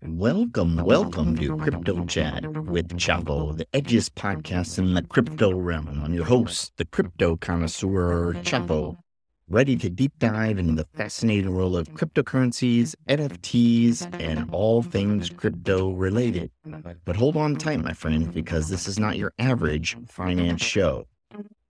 Welcome, welcome to Crypto Chat with Chapo, the edgiest podcast in the crypto realm. I'm your host, the crypto connoisseur Chapo, ready to deep dive into the fascinating world of cryptocurrencies, NFTs, and all things crypto related. But hold on tight, my friend, because this is not your average finance show.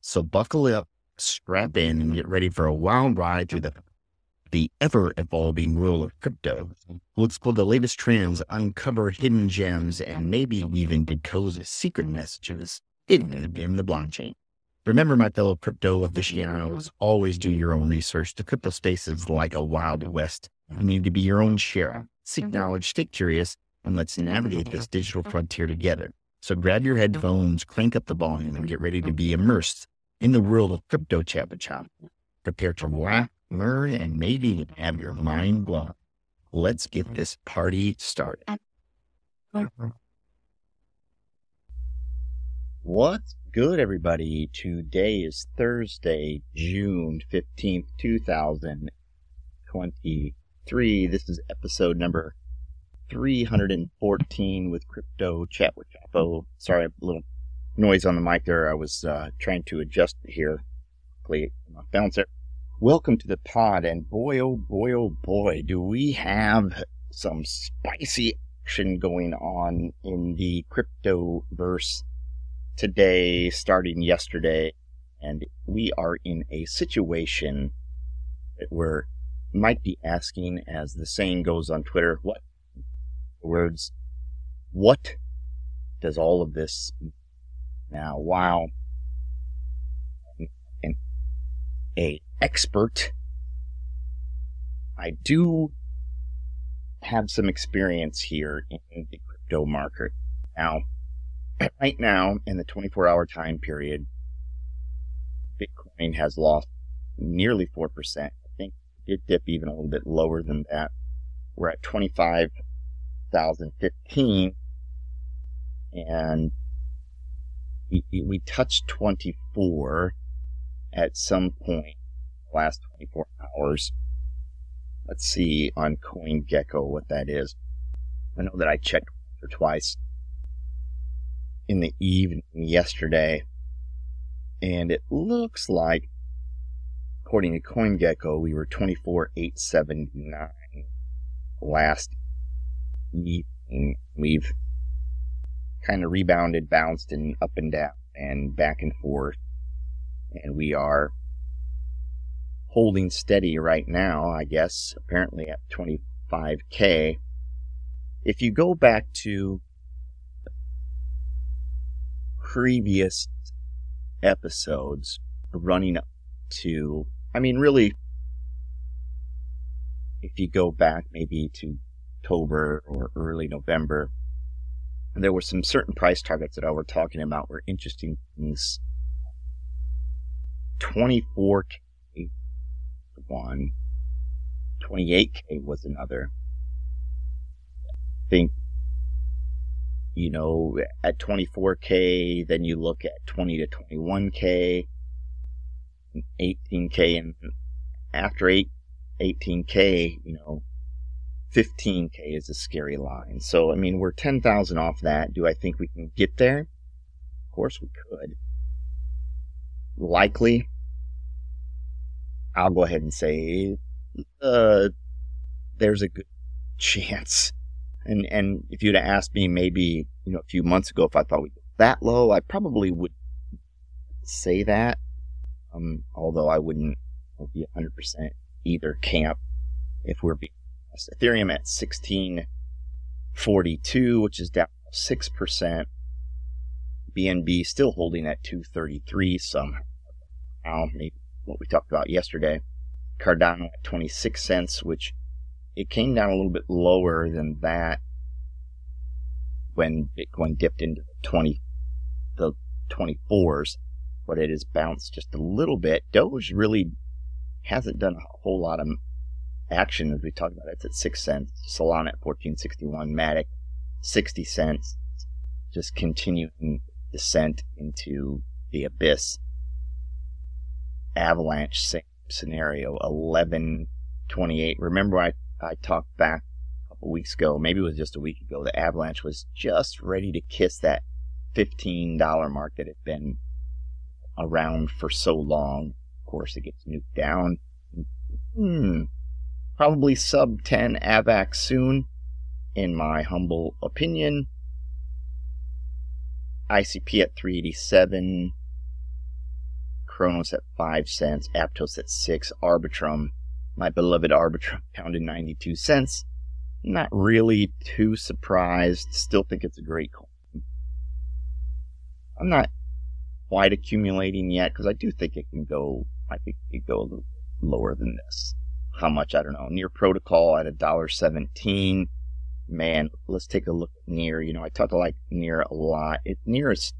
So buckle up, strap in, and get ready for a wild ride through the the ever evolving world of crypto. We'll explore the latest trends, uncover hidden gems, and maybe even decode secret messages hidden in the blockchain. Remember, my fellow crypto aficionados, always do your own research. The crypto space is like a wild west. You need to be your own sheriff. Seek mm-hmm. knowledge, stay curious, and let's navigate this digital frontier together. So grab your headphones, crank up the volume, and get ready to be immersed in the world of crypto chapa chop. Prepare to laugh, learn, and maybe even have your mind blown. Let's get this party started. What's good, everybody? Today is Thursday, June 15th, 2023. This is episode number 314 with Crypto Chat with Chapo. Sorry, a little noise on the mic there. I was uh, trying to adjust it here. Hopefully, my bouncer. Welcome to the pod, and boy, oh boy, oh boy, do we have some spicy action going on in the crypto verse today, starting yesterday, and we are in a situation that we're might be asking, as the saying goes on Twitter, what words, what does all of this now, while an a expert, I do have some experience here in the crypto market. Now, right now, in the 24 hour time period, Bitcoin has lost nearly 4%. I think it dipped even a little bit lower than that. We're at 25,015 and we, we touched 24 at some point last 24 hours. Let's see on CoinGecko what that is. I know that I checked once or twice in the evening yesterday, and it looks like, according to CoinGecko, we were 24,879 last We've kind of rebounded, bounced, and up and down, and back and forth. And we are holding steady right now, I guess, apparently at 25k. If you go back to previous episodes running up to, I mean, really, if you go back maybe to October or early November, there were some certain price targets that I were talking about were interesting things. 24k one, 28k was another. I think, you know, at 24k, then you look at 20 to 21k, 18k, and after 8, 18k, you know, 15k is a scary line. So, I mean, we're 10,000 off that. Do I think we can get there? Of course we could. Likely. I'll go ahead and say, uh, there's a good chance. And, and if you'd have asked me maybe, you know, a few months ago if I thought we'd get that low, I probably would say that. Um, although I wouldn't be 100% either camp if we're being Ethereum at 1642, which is down 6%. BNB still holding at 233 somehow. Um, maybe what we talked about yesterday. Cardano at 26 cents, which it came down a little bit lower than that when Bitcoin dipped into the 20, the 24s, but it has bounced just a little bit. Doge really hasn't done a whole lot of action as we talked about. It's at six cents. Solana at 1461. Matic 60 cents. Just continuing descent into the abyss. Avalanche same scenario 1128. Remember I I talked back a couple weeks ago, maybe it was just a week ago. The Avalanche was just ready to kiss that $15 mark that had been around for so long. Of course, it gets nuked down. Hmm. Probably sub 10 AVAX soon, in my humble opinion. ICP at 387. Cronos at 5 cents. Aptos at 6. Arbitrum, my beloved Arbitrum, to 92 cents. Not really too surprised. Still think it's a great coin. I'm not quite accumulating yet because I do think it can go. I think it could go a little lower than this. How much I don't know. Near protocol at a dollar seventeen. Man, let's take a look near. You know, I talked like near a lot. It near has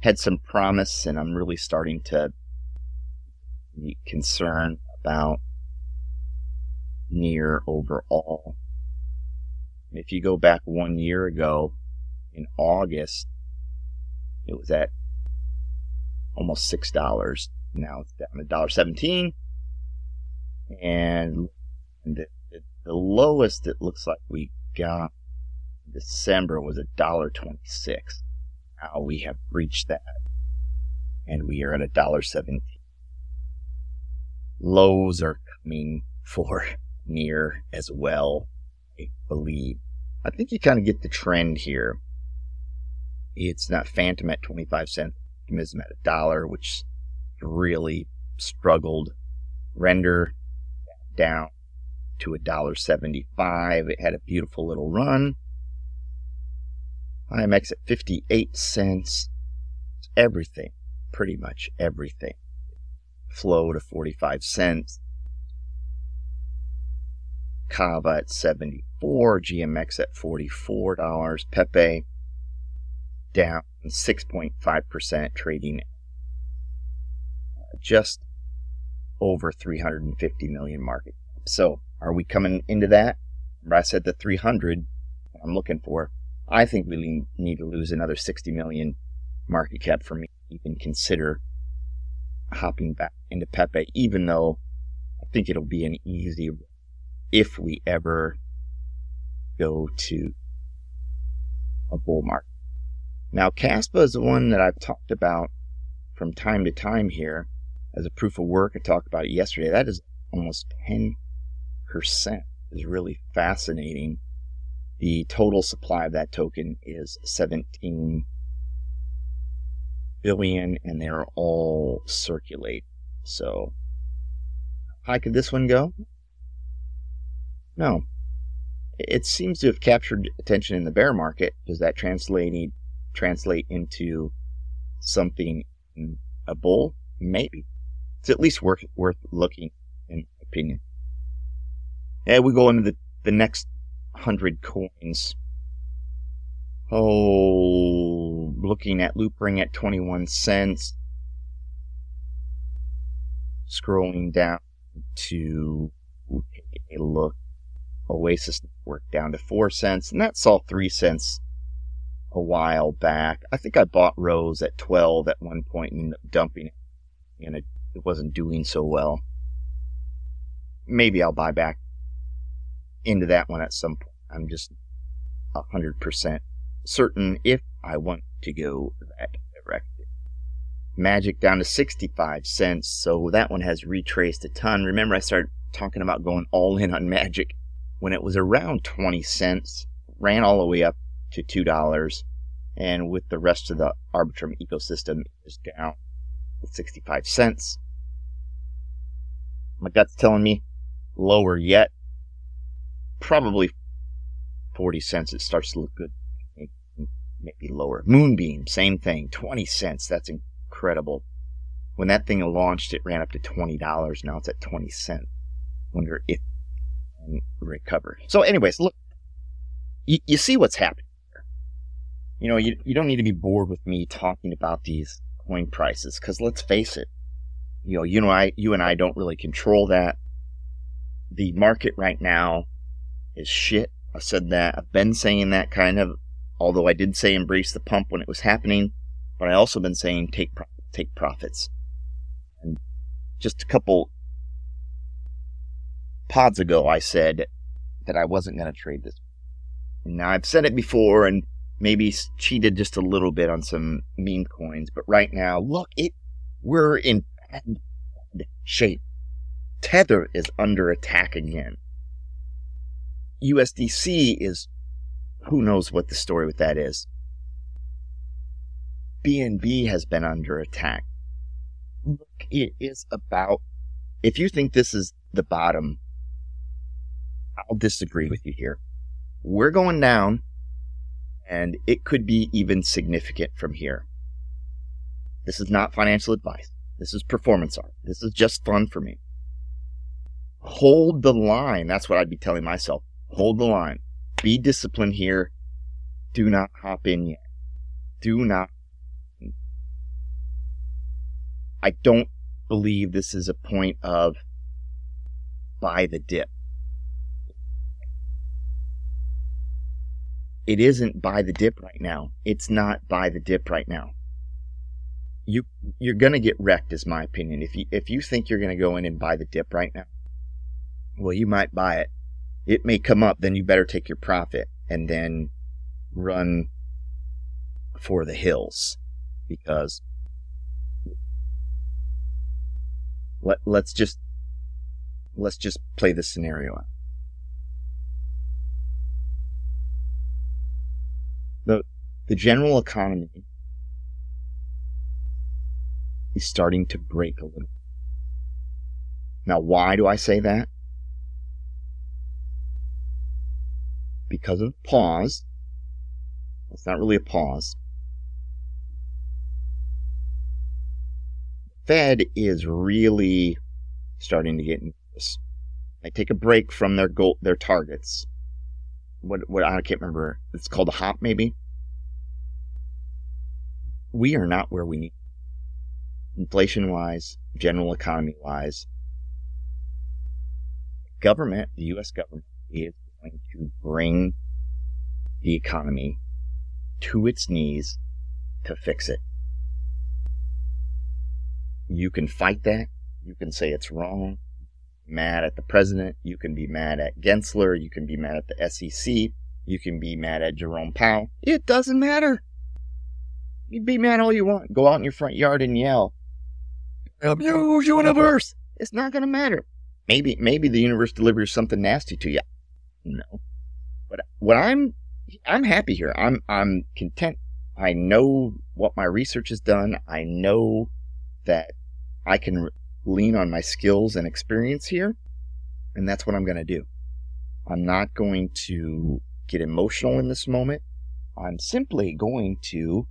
had some promise, and I'm really starting to be concerned about near overall. If you go back one year ago in August, it was at almost six dollars. Now it's down to dollar seventeen, and the, the lowest it looks like we got in December was a dollar twenty six. Now we have reached that, and we are at a dollar seventeen. Lows are coming for near as well, I believe. I think you kind of get the trend here. It's not Fantom at 25 cents optimism at a dollar, which really struggled. Render down to a dollar seventy-five. It had a beautiful little run. IMX at 58 cents. Everything, pretty much everything. Flow to 45 cents. Kava at 74. GMX at $44. Pepe down 6.5% trading just over 350 million market. So, are we coming into that? I said the 300 I'm looking for. I think we need to lose another 60 million market cap for me even consider hopping back into Pepe, even though I think it'll be an easy if we ever go to a bull market. Now, Kaspa is the one that I've talked about from time to time here as a proof of work. I talked about it yesterday. That is almost 10%. is really fascinating. The total supply of that token is 17 billion, and they're all circulate. So, how could this one go? No. It seems to have captured attention in the bear market. Does that translate translate into something in a bull? Maybe. It's at least worth worth looking, in my opinion. And we go into the, the next hundred coins. Oh, looking at Loopring at 21 cents. Scrolling down to a look. Oasis Network down to 4 cents. And that's all 3 cents a while back. I think I bought Rose at 12 at one point and dumping it, and it, it wasn't doing so well. Maybe I'll buy back into that one at some point. I'm just 100% certain if I want to go that direction. Magic down to 65 cents, so that one has retraced a ton. Remember, I started talking about going all in on Magic when it was around 20 cents, ran all the way up to $2. And with the rest of the Arbitrum ecosystem is down 65 cents. My gut's telling me lower yet. Probably 40 cents. It starts to look good. Maybe lower. Moonbeam, same thing. 20 cents. That's incredible. When that thing launched, it ran up to $20. Now it's at 20 cents. Wonder if recover. So anyways, look, you, you see what's happening. you know, you, you don't need to be bored with me talking about these coin prices because let's face it, you know, you know, I, you and I don't really control that. The market right now is shit. I said that. I've been saying that kind of, although I did say embrace the pump when it was happening, but I also been saying take take profits. And just a couple pods ago, I said that I wasn't going to trade this. Now I've said it before, and maybe cheated just a little bit on some meme coins, but right now, look, it we're in bad shape. Tether is under attack again. USDC is who knows what the story with that is. BNB has been under attack. Look, it is about if you think this is the bottom, I'll disagree with you here. We're going down and it could be even significant from here. This is not financial advice. This is performance art. This is just fun for me. Hold the line. That's what I'd be telling myself. Hold the line. Be disciplined here. Do not hop in yet. Do not. I don't believe this is a point of buy the dip. it isn't buy the dip right now. It's not buy the dip right now. You you're gonna get wrecked, is my opinion. If you if you think you're gonna go in and buy the dip right now, well, you might buy it. It may come up, then you better take your profit and then run for the hills because let let's just let's just play the scenario out. the the general economy is starting to break a little. Now, why do I say that? Because of pause. It's not really a pause. Fed is really starting to get nervous. They take a break from their goal, their targets what what I can't remember. It's called a hop, maybe. We are not where we need. Inflation wise, general economy wise, government, the U.S. government, is going to bring the economy to its knees to fix it. You can fight that. You can say it's wrong mad at the president. You can be mad at Gensler. You can be mad at the SEC. You can be mad at Jerome Powell. It doesn't matter. You be mad all you want. Go out in your front yard and yell. Abuse universe. It's not going to matter. Maybe, maybe the universe delivers something nasty to you. No. But what I'm, I'm happy here. I'm, I'm content. I know what my research has done. I know that I can lean on my skills and experience here. And that's what I'm going to do. I'm not going to get emotional in this moment. I'm simply going to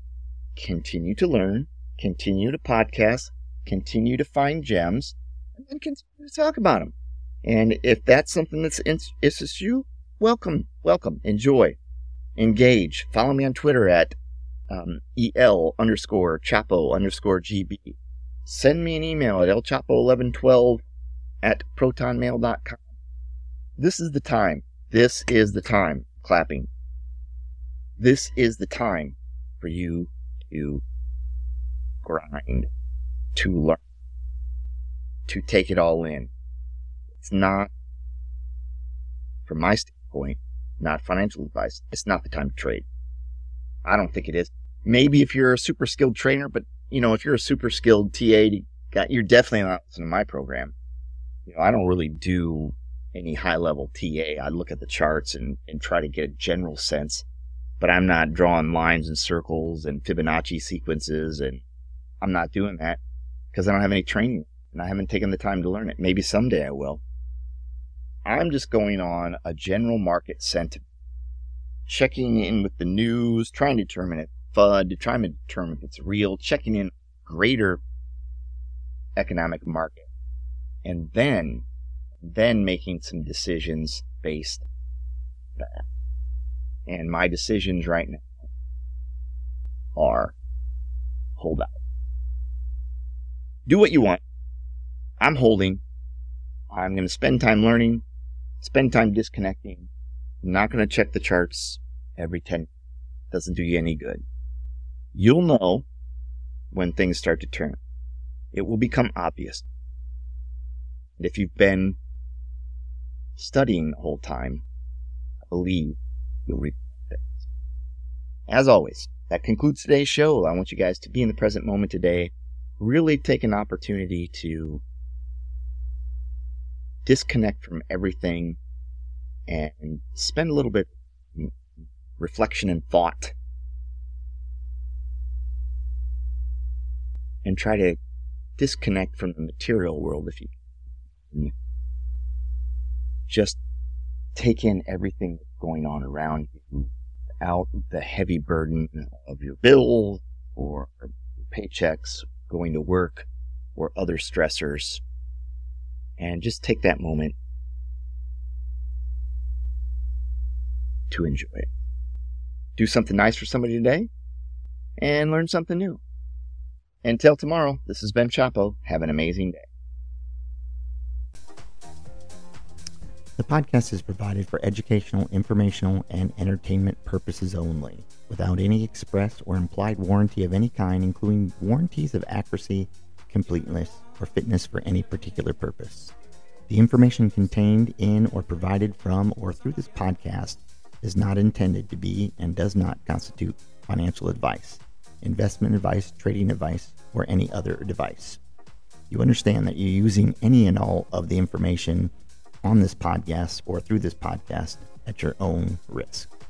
continue to learn, continue to podcast, continue to find gems, and then continue to talk about them. And if that's something that's interests you, welcome, welcome, enjoy, engage. Follow me on Twitter at um, el underscore chapo underscore gb send me an email at elchapo1112 at protonmail.com. This is the time. This is the time. Clapping. This is the time for you to grind, to learn, to take it all in. It's not, from my standpoint, not financial advice. It's not the time to trade. I don't think it is. Maybe if you're a super skilled trainer, but you know, if you're a super skilled TA, you're definitely not listening to my program. You know, I don't really do any high level TA. I look at the charts and, and try to get a general sense, but I'm not drawing lines and circles and Fibonacci sequences. And I'm not doing that because I don't have any training and I haven't taken the time to learn it. Maybe someday I will. I'm just going on a general market sentiment, checking in with the news, trying to determine it FUD trying to determine if it's real, checking in greater economic market, and then then making some decisions based that. And my decisions right now are hold out. Do what you want. I'm holding. I'm going to spend time learning, spend time disconnecting. I'm not going to check the charts every 10. Doesn't do you any good. You'll know when things start to turn. It will become obvious. And if you've been studying the whole time, I believe you'll reap things. As always, that concludes today's show. I want you guys to be in the present moment today. Really take an opportunity to disconnect from everything and spend a little bit reflection and thought and try to disconnect from the material world if you can. Just take in everything that's going on around you without the heavy burden of your bills or paychecks, going to work, or other stressors. And just take that moment to enjoy it. Do something nice for somebody today and learn something new. Until tomorrow, this is Ben Chapo. Have an amazing day. The podcast is provided for educational, informational, and entertainment purposes only, without any express or implied warranty of any kind, including warranties of accuracy, completeness, or fitness for any particular purpose. The information contained in or provided from or through this podcast is not intended to be and does not constitute financial advice investment advice, trading advice, or any other device. You understand that you're using any and all of the information on this podcast or through this podcast at your own risk.